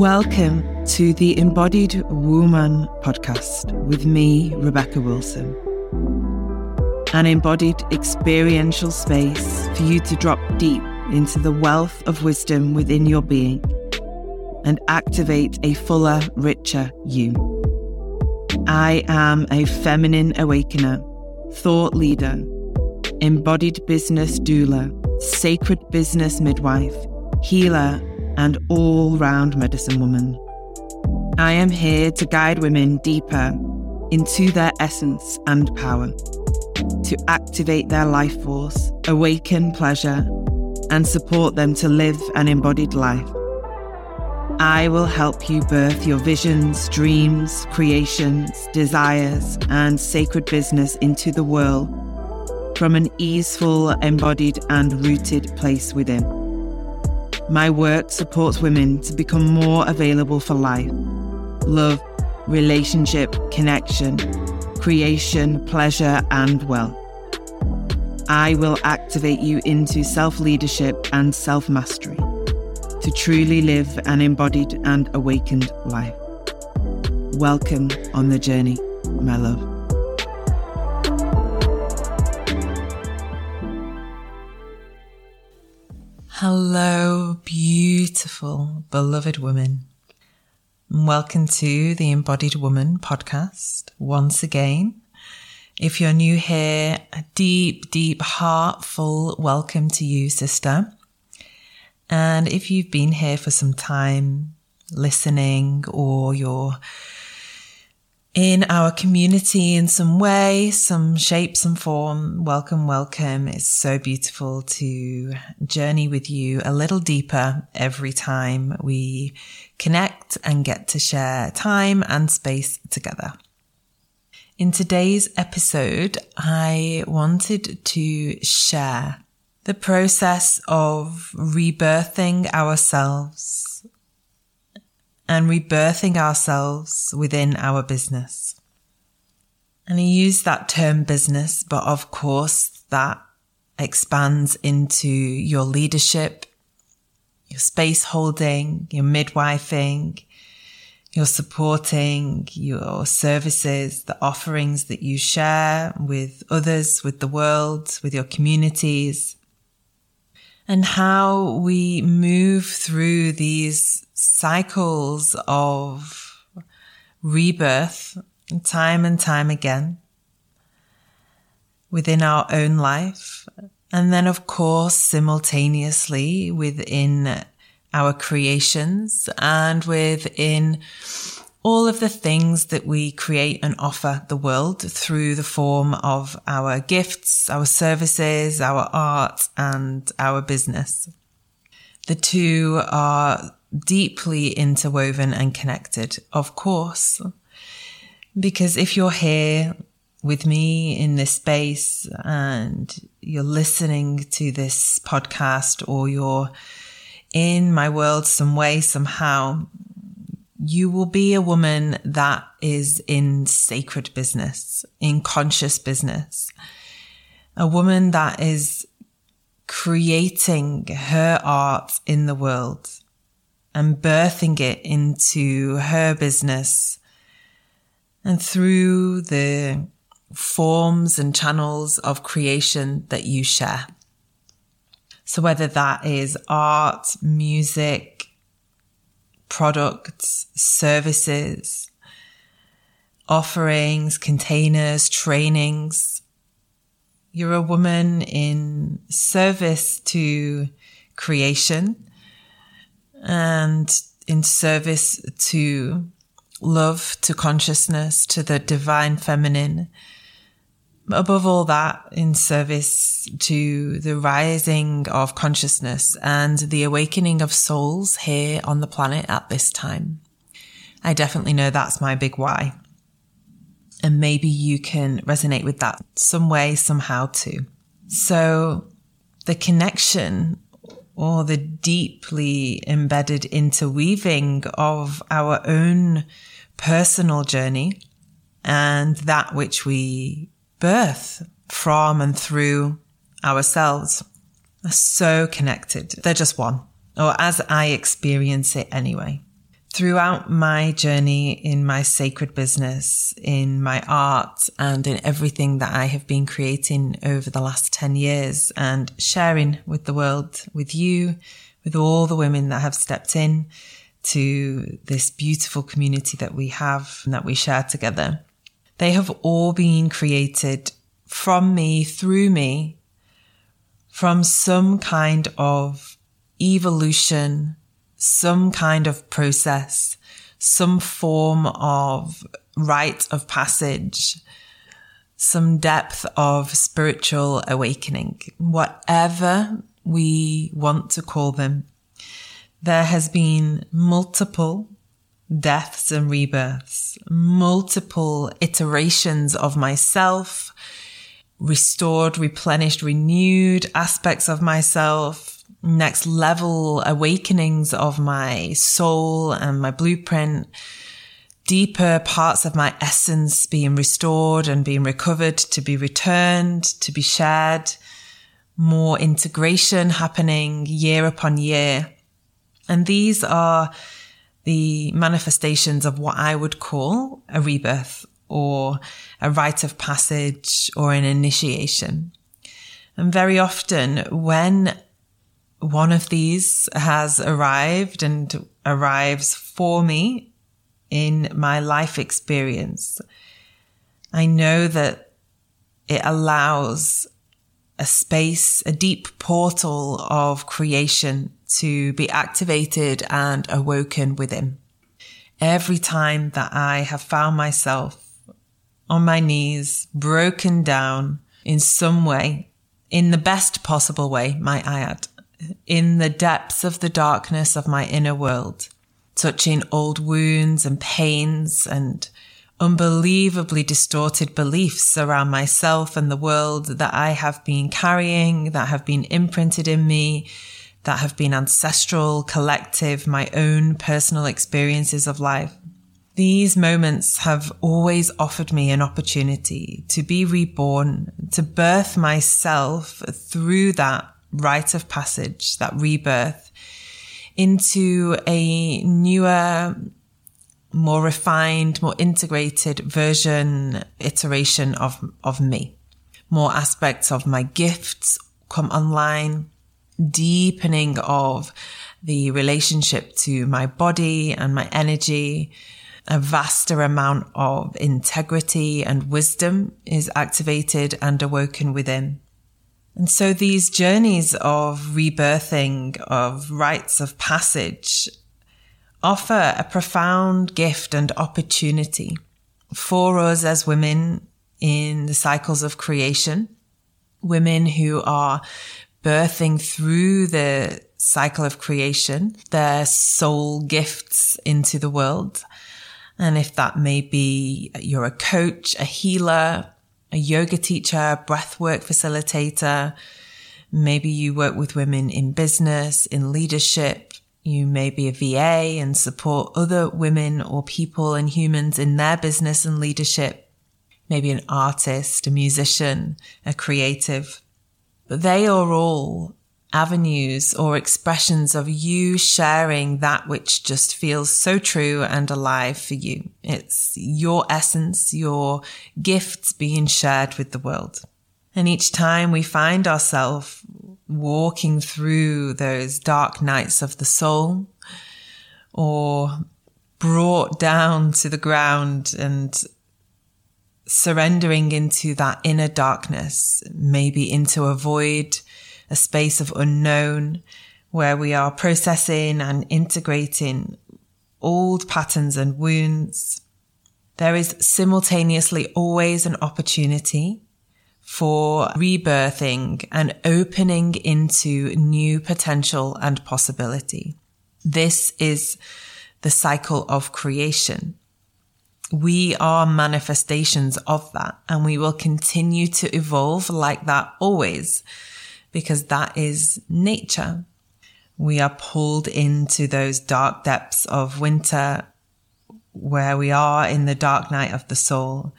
Welcome to the Embodied Womban podcast with me, Rebecca Wilson. An embodied experiential space for you to drop deep into the wealth of wisdom within your being and activate a fuller, richer you. I am a feminine awakener, thought leader, embodied business doula, sacred business midwife, healer, and all round medicine woman. I am here to guide women deeper into their essence and power, to activate their life force, awaken pleasure, and support them to live an embodied life. I will help you birth your visions, dreams, creations, desires, and sacred business into the world from an easeful, embodied, and rooted place within. My work supports women to become more available for life, love, relationship, connection, creation, pleasure, and wealth. I will activate you into self leadership and self mastery to truly live an embodied and awakened life. Welcome on the journey, my love. Hello, beautiful, beloved women. Welcome to the Embodied Womban podcast once again. If you're new here, a deep, deep, heartful welcome to you, sister. And if you've been here for some time listening or you're in our community in some way, some shape, some form. Welcome, welcome. It's so beautiful to journey with you a little deeper every time we connect and get to share time and space together. In today's episode, I wanted to share the process of rebirthing ourselves and rebirthing ourselves within our business. And I use that term business, but of course that expands into your leadership, your space holding, your midwifing, your supporting, your services, the offerings that you share with others, with the world, with your communities, and how we move through these cycles of rebirth time and time again within our own life. And then, of course, simultaneously within our creations and within all of the things that we create and offer the world through the form of our gifts, our services, our art and our business. The two are deeply interwoven and connected, of course. Because if you're here with me in this space and you're listening to this podcast or you're in my world some way, somehow, you will be a woman that is in sacred business, in conscious business, a woman that is creating her art in the world and birthing it into her business and through the forms and channels of creation that you share. So whether that is art, music, products, services, offerings, containers, trainings, you're a woman in service to creation and in service to love, to consciousness, to the divine feminine. Above all that, in service to the rising of consciousness and the awakening of souls here on the planet at this time. I definitely know that's my big why. And maybe you can resonate with that some way, somehow too. So the connection or the deeply embedded interweaving of our own personal journey and that which we birth from and through ourselves are so connected. They're just one, or as I experience it anyway. throughout my journey in my sacred business, in my art, and in everything that I have been creating over the last 10 years and sharing with the world, with you, with all the women that have stepped in to this beautiful community that we have and that we share together. They have all been created from me, through me, from some kind of evolution, some kind of process, some form of rite of passage, some depth of spiritual awakening, whatever we want to call them. There has been multiple deaths and rebirths, multiple iterations of myself, restored, replenished, renewed aspects of myself, next level awakenings of my soul and my blueprint, deeper parts of my essence being restored and being recovered to be returned, to be shared, more integration happening year upon year. And these are the manifestations of what I would call a rebirth or a rite of passage or an initiation. And very often when one of these has arrived and arrives for me in my life experience. I know that it allows a space, a deep portal of creation to be activated and awoken within. Every time that I have found myself on my knees, broken down in some way, in the best possible way, might I add, in the depths of the darkness of my inner world, touching old wounds and pains and unbelievably distorted beliefs around myself and the world that I have been carrying, that have been imprinted in me, that have been ancestral, collective, my own personal experiences of life. These moments have always offered me an opportunity to be reborn, to birth myself through that rite of passage, that rebirth into a newer, more refined, more integrated version, iteration of, of me. More aspects of my gifts come online, deepening of the relationship to my body and my energy. A vaster amount of integrity and wisdom is activated and awoken within. And so these journeys of rebirthing, of rites of passage, offer a profound gift and opportunity for us as women in the cycles of creation, women who are birthing through the cycle of creation, their soul gifts into the world. And if that may be you're a coach, a healer, a yoga teacher, breathwork facilitator. Maybe you work with women in business, in leadership. You may be a VA and support other women or people and humans in their business and leadership. Maybe an artist, a musician, a creative. But they are all avenues or expressions of you sharing that which just feels so true and alive for you. It's your essence, your gifts being shared with the world. And each time we find ourselves walking through those dark nights of the soul or brought down to the ground and surrendering into that inner darkness, maybe into a void a space of unknown where we are processing and integrating old patterns and wounds. There is simultaneously always an opportunity for rebirthing and opening into new potential and possibility. This is the cycle of creation. We are manifestations of that and we will continue to evolve like that always because that is nature. We are pulled into those dark depths of winter where we are in the dark night of the soul,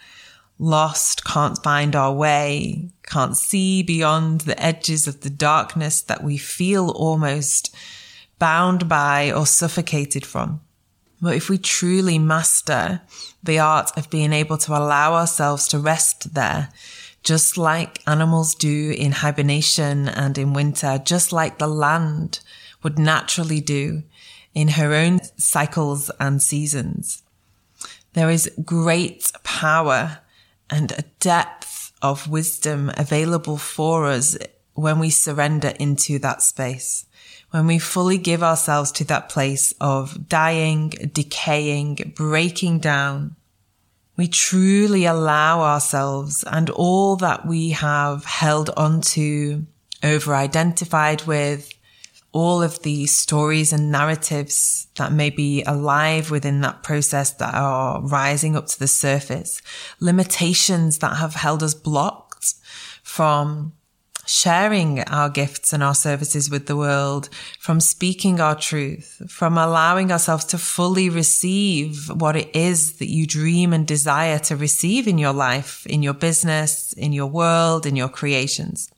lost, can't find our way, can't see beyond the edges of the darkness that we feel almost bound by or suffocated from. But if we truly master the art of being able to allow ourselves to rest there, just like animals do in hibernation and in winter, just like the land would naturally do in her own cycles and seasons. There is great power and a depth of wisdom available for us when we surrender into that space. When we fully give ourselves to that place of dying, decaying, breaking down, we truly allow ourselves and all that we have held onto, over identified with, all of the stories and narratives that may be alive within that process that are rising up to the surface, limitations that have held us blocked from sharing our gifts and our services with the world, from speaking our truth, from allowing ourselves to fully receive what it is that you dream and desire to receive in your life, in your business, in your world, in your creations.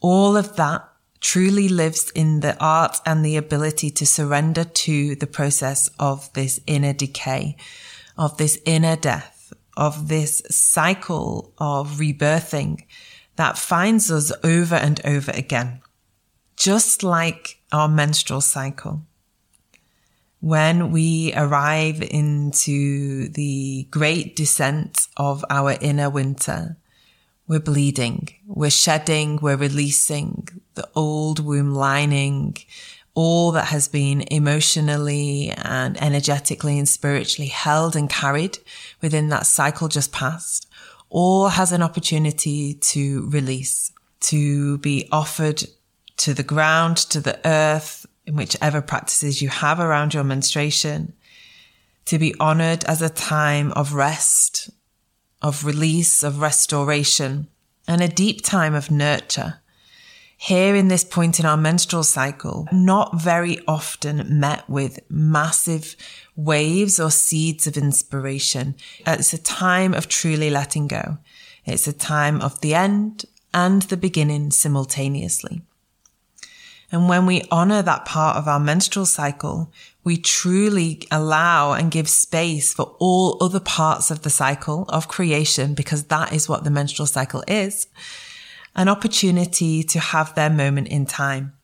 All of that truly lives in the art and the ability to surrender to the process of this inner decay, of this inner death, of this cycle of rebirthing that finds us over and over again, just like our menstrual cycle. When we arrive into the great descent of our inner winter, we're bleeding, we're shedding, we're releasing. The old womb lining, all that has been emotionally and energetically and spiritually held and carried within that cycle just past All has an opportunity to release, to be offered to the ground, to the earth, in whichever practices you have around your menstruation, to be honored as a time of rest, of release, of restoration, and a deep time of nurture. Here in this point in our menstrual cycle, not very often met with massive waves or seeds of inspiration. It's a time of truly letting go. It's a time of the end and the beginning simultaneously. And when we honor that part of our menstrual cycle, we truly allow and give space for all other parts of the cycle of creation, because that is what the menstrual cycle is, an opportunity to have their moment in time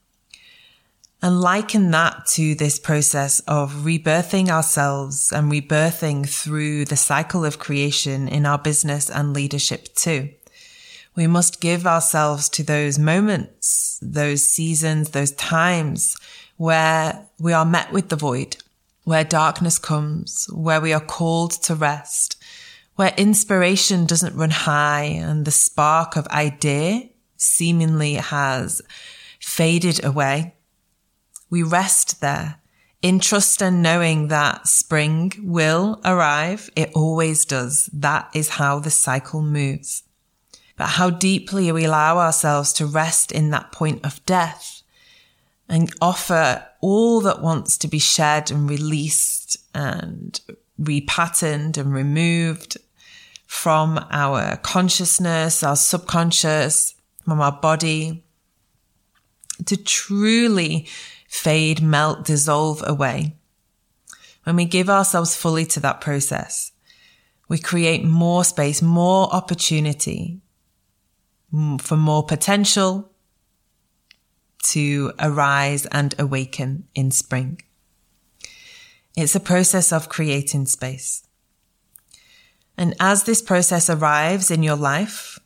and liken that to this process of rebirthing ourselves and rebirthing through the cycle of creation in our business and leadership too. We must give ourselves to those moments, those seasons, those times where we are met with the void, where darkness comes, where we are called to rest, where inspiration doesn't run high and the spark of idea seemingly has faded away we rest there in trust and knowing that spring will arrive. It always does. That is how the cycle moves. But how deeply we allow ourselves to rest in that point of death and offer all that wants to be shed and released and repatterned and removed from our consciousness, our subconscious, from our body to truly fade, melt, dissolve away. When we give ourselves fully to that process, we create more space, more opportunity for more potential to arise and awaken in spring. It's a process of creating space. And as this process arrives in your life,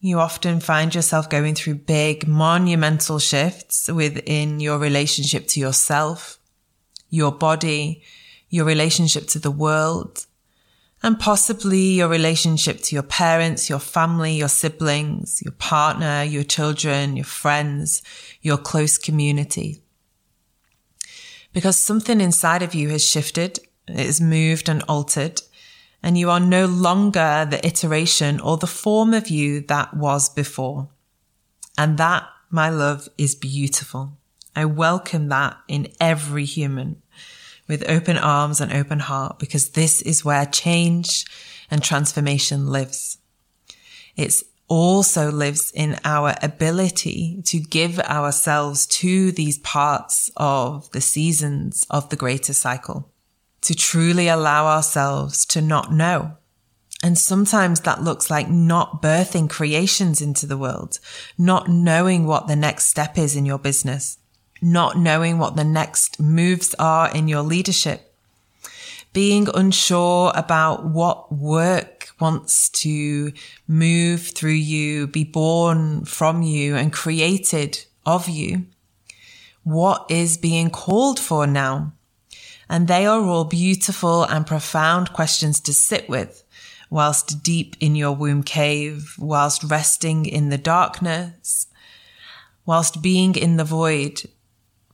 you often find yourself going through big monumental shifts within your relationship to yourself, your body, your relationship to the world, and possibly your relationship to your parents, your family, your siblings, your partner, your children, your friends, your close community. Because something inside of you has shifted, it has moved and altered, and you are no longer the iteration or the form of you that was before. And that, my love, is beautiful. I welcome that in every human with open arms and open heart because this is where change and transformation lives. It also lives in our ability to give ourselves to these parts of the seasons of the greater cycle. to truly allow ourselves to not know. And sometimes that looks like not birthing creations into the world, not knowing what the next step is in your business, not knowing what the next moves are in your leadership, being unsure about what work wants to move through you, be born from you and created of you. What is being called for now? And they are all beautiful and profound questions to sit with whilst deep in your womb cave, whilst resting in the darkness, whilst being in the void,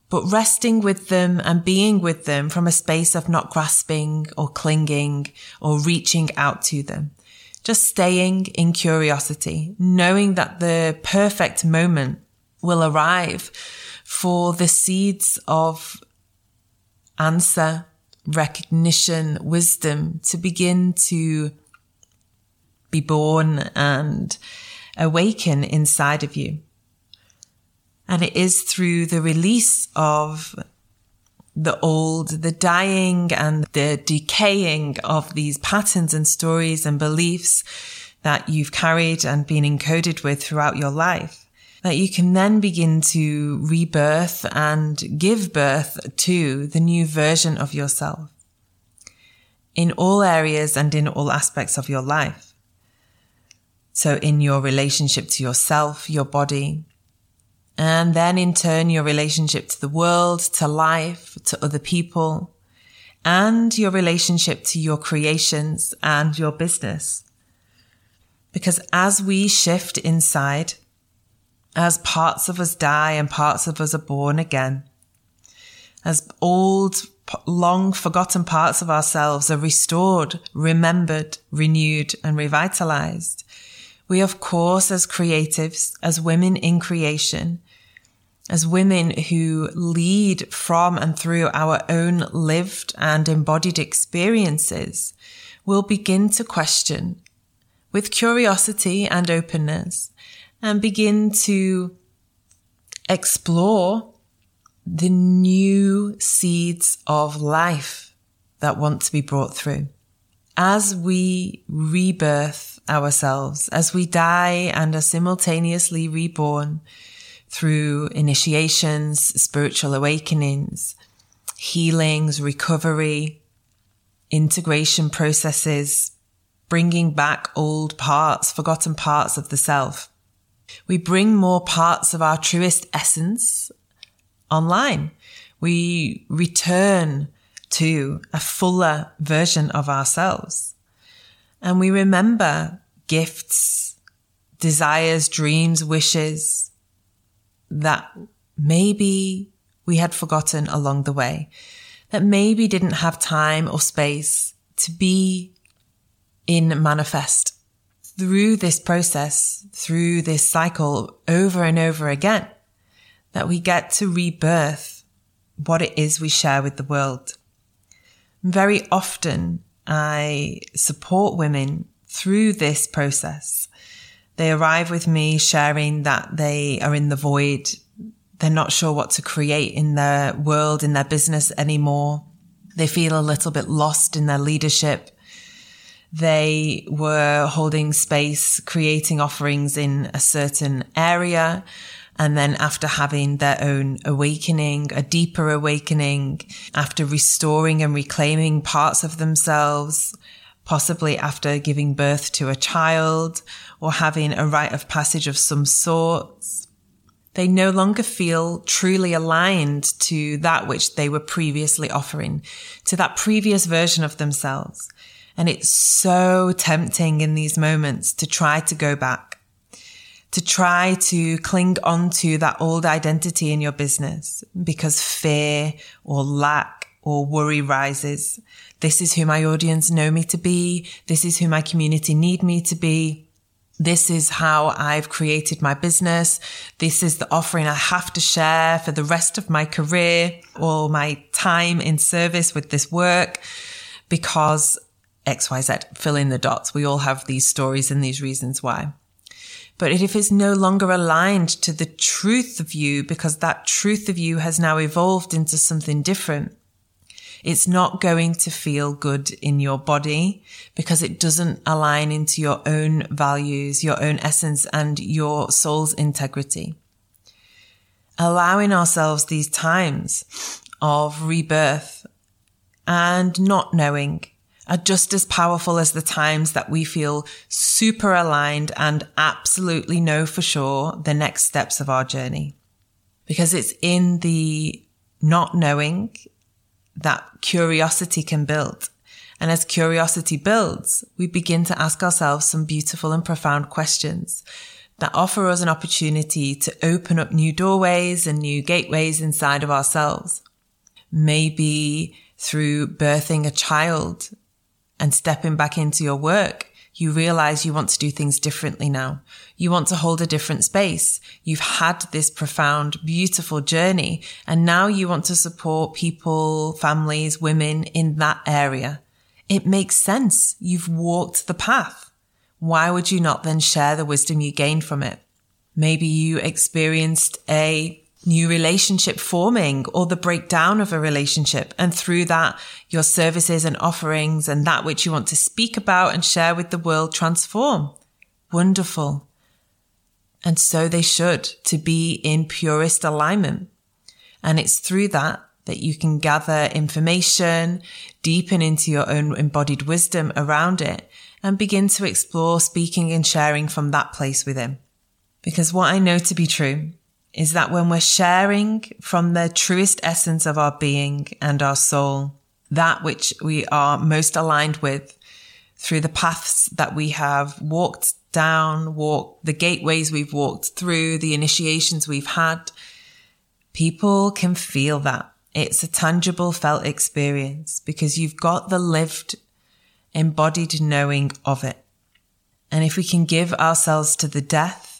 but resting with them and being with them from a space of not grasping or clinging or reaching out to them. Just staying in curiosity, knowing that the perfect moment will arrive for the seeds of answer, recognition, wisdom to begin to be born and awaken inside of you. And it is through the release of the old, the dying and the decaying of these patterns and stories and beliefs that you've carried and been encoded with throughout your life that you can then begin to rebirth and give birth to the new version of yourself in all areas and in all aspects of your life. So in your relationship to yourself, your body, and then in turn, your relationship to the world, to life, to other people, and your relationship to your creations and your business. Because as we shift inside, as parts of us die and parts of us are born again, as old, long forgotten parts of ourselves are restored, remembered, renewed, and revitalized, we, of course, as creatives, as women in creation, as women who lead from and through our own lived and embodied experiences, will begin to question with curiosity and openness and begin to explore the new seeds of life that want to be brought through. As we rebirth ourselves as we die and are simultaneously reborn through initiations, spiritual awakenings, healings, recovery, integration processes, bringing back old parts, forgotten parts of the self. We bring more parts of our truest essence online. We return to a fuller version of ourselves. And we remember gifts, desires, dreams, wishes that maybe we had forgotten along the way, that maybe didn't have time or space to be in manifest through this process, through this cycle over and over again, that we get to rebirth what it is we share with the world. Very often I support women through this process. They arrive with me sharing that they are in the void. They're not sure what to create in their world, in their business anymore. They feel a little bit lost in their leadership. They were holding space, creating offerings in a certain area and then after having their own awakening, a deeper awakening, after restoring and reclaiming parts of themselves, possibly after giving birth to a child or having a rite of passage of some sorts, they no longer feel truly aligned to that which they were previously offering, to that previous version of themselves. And it's so tempting in these moments to try to go back to try to cling onto that old identity in your business because fear or lack or worry rises. This is who my audience know me to be. This is who my community need me to be. This is how I've created my business. This is the offering I have to share for the rest of my career or my time in service with this work because XYZ, fill in the dots. We all have these stories and these reasons why. But if it's no longer aligned to the truth of you because that truth of you has now evolved into something different, It's not going to feel good in your body because it doesn't align into your own values, your own essence and your soul's integrity. Allowing ourselves these times of rebirth and not knowing are just as powerful as the times that we feel super aligned and absolutely know for sure the next steps of our journey. Because it's in the not knowing that curiosity can build. And as curiosity builds, we begin to ask ourselves some beautiful and profound questions that offer us an opportunity to open up new doorways and new gateways inside of ourselves. Maybe through birthing a child and stepping back into your work, you realize you want to do things differently now. You want to hold a different space. You've had this profound, beautiful journey. And now you want to support people, families, women in that area. It makes sense. You've walked the path. Why would you not then share the wisdom you gained from it? Maybe you experienced a new relationship forming or the breakdown of a relationship. And through that, your services and offerings and that which you want to speak about and share with the world transform. Wonderful. And so they should to be in purest alignment. And it's through that that you can gather information, deepen into your own embodied wisdom around it and begin to explore speaking and sharing from that place within. Because what I know to be true is that when we're sharing from the truest essence of our being and our soul, that which we are most aligned with through the paths that we have walked down, walk the gateways we've walked through, the initiations we've had, people can feel that. It's a tangible felt experience because you've got the lived embodied knowing of it. And if we can give ourselves to the death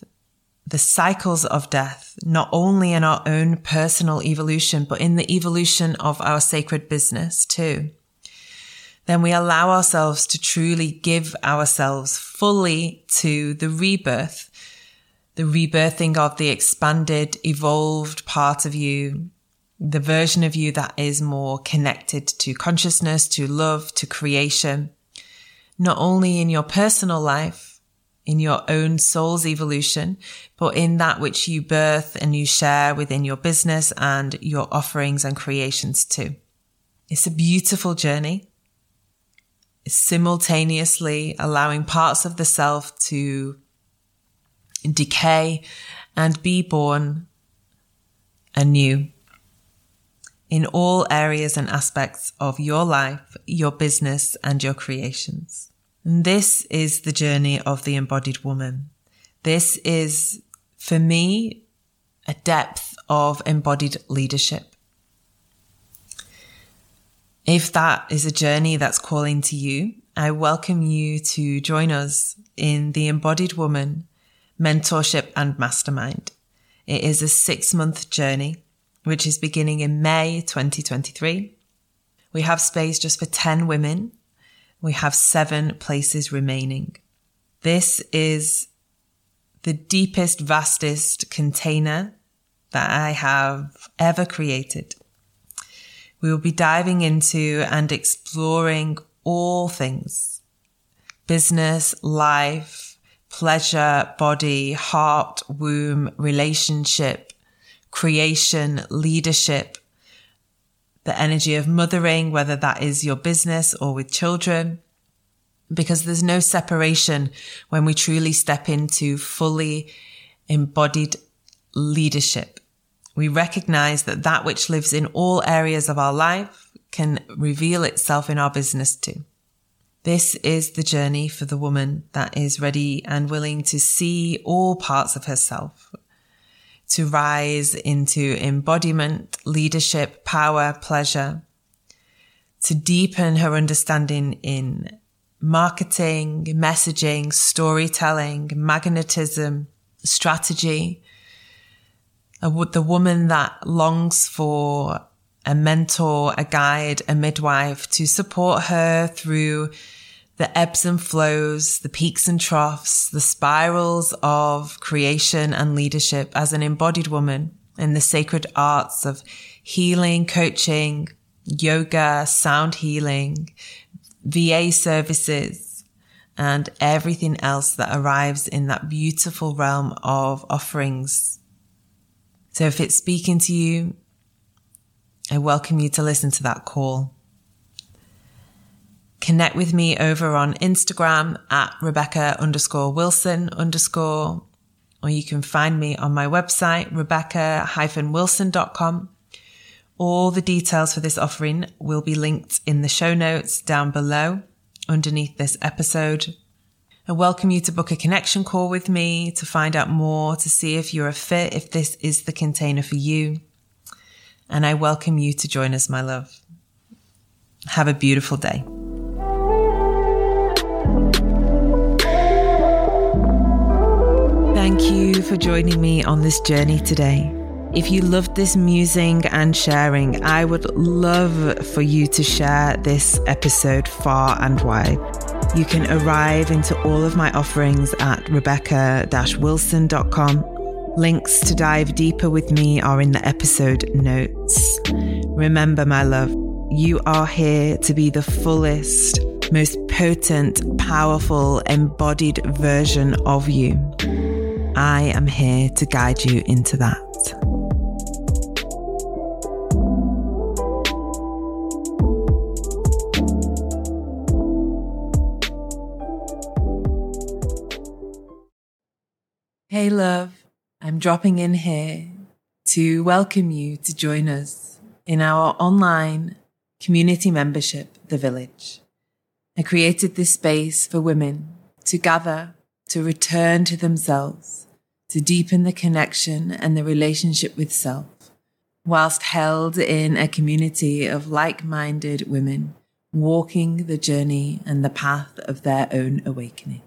the cycles of death, not only in our own personal evolution, but in the evolution of our sacred business too, then we allow ourselves to truly give ourselves fully to the rebirth, the rebirthing of the expanded, evolved part of you, the version of you that is more connected to consciousness, to love, to creation, not only in your personal life, in your own soul's evolution, but in that which you birth and you share within your business and your offerings and creations too. It's a beautiful journey. It's simultaneously allowing parts of the self to decay and be born anew in all areas and aspects of your life, your business and your creations. This is the journey of the embodied woman. This is, for me, a depth of embodied leadership. If that is a journey that's calling to you, I welcome you to join us in the Embodied Womban Mentorship and Mastermind. It is a six month journey, which is beginning in May 2023. We have space just for 10 women we have seven places remaining. This is the deepest, vastest container that I have ever created. We will be diving into and exploring all things business, life, pleasure, body, heart, womb, relationship, creation, leadership, the energy of mothering, whether that is your business or with children, because there's no separation when we truly step into fully embodied leadership. We recognize that that which lives in all areas of our life can reveal itself in our business too. This is the journey for the woman that is ready and willing to see all parts of herself, to rise into embodiment, leadership, power, pleasure, to deepen her understanding in marketing, messaging, storytelling, magnetism, strategy. the woman that longs for a mentor, a guide, a midwife to support her through the ebbs and flows, the peaks and troughs, the spirals of creation and leadership as an embodied woman in the sacred arts of healing, coaching, yoga, sound healing, VA services, and everything else that arrives in that beautiful realm of offerings. So if it's speaking to you, I welcome you to listen to that call. Connect with me over on Instagram at Rebecca underscore Wilson underscore, or you can find me on my website, rebecca-wilson.com. All the details for this offering will be linked in the show notes down below underneath this episode. I welcome you to book a connection call with me to find out more, to see if you're a fit, if this is the container for you. And I welcome you to join us, my love. Have a beautiful day. Thank you for joining me on this journey today. If you loved this musing and sharing, I would love for you to share this episode far and wide. You can arrive into all of my offerings at rebecca wilson.com. Links to dive deeper with me are in the episode notes. Remember, my love, you are here to be the fullest, most potent, powerful, embodied version of you. I am here to guide you into that. Hey, love, I'm dropping in here to welcome you to join us in our online community membership, The Village. I created this space for women to gather, to return to themselves to deepen the connection and the relationship with self, whilst held in a community of like minded women walking the journey and the path of their own awakening.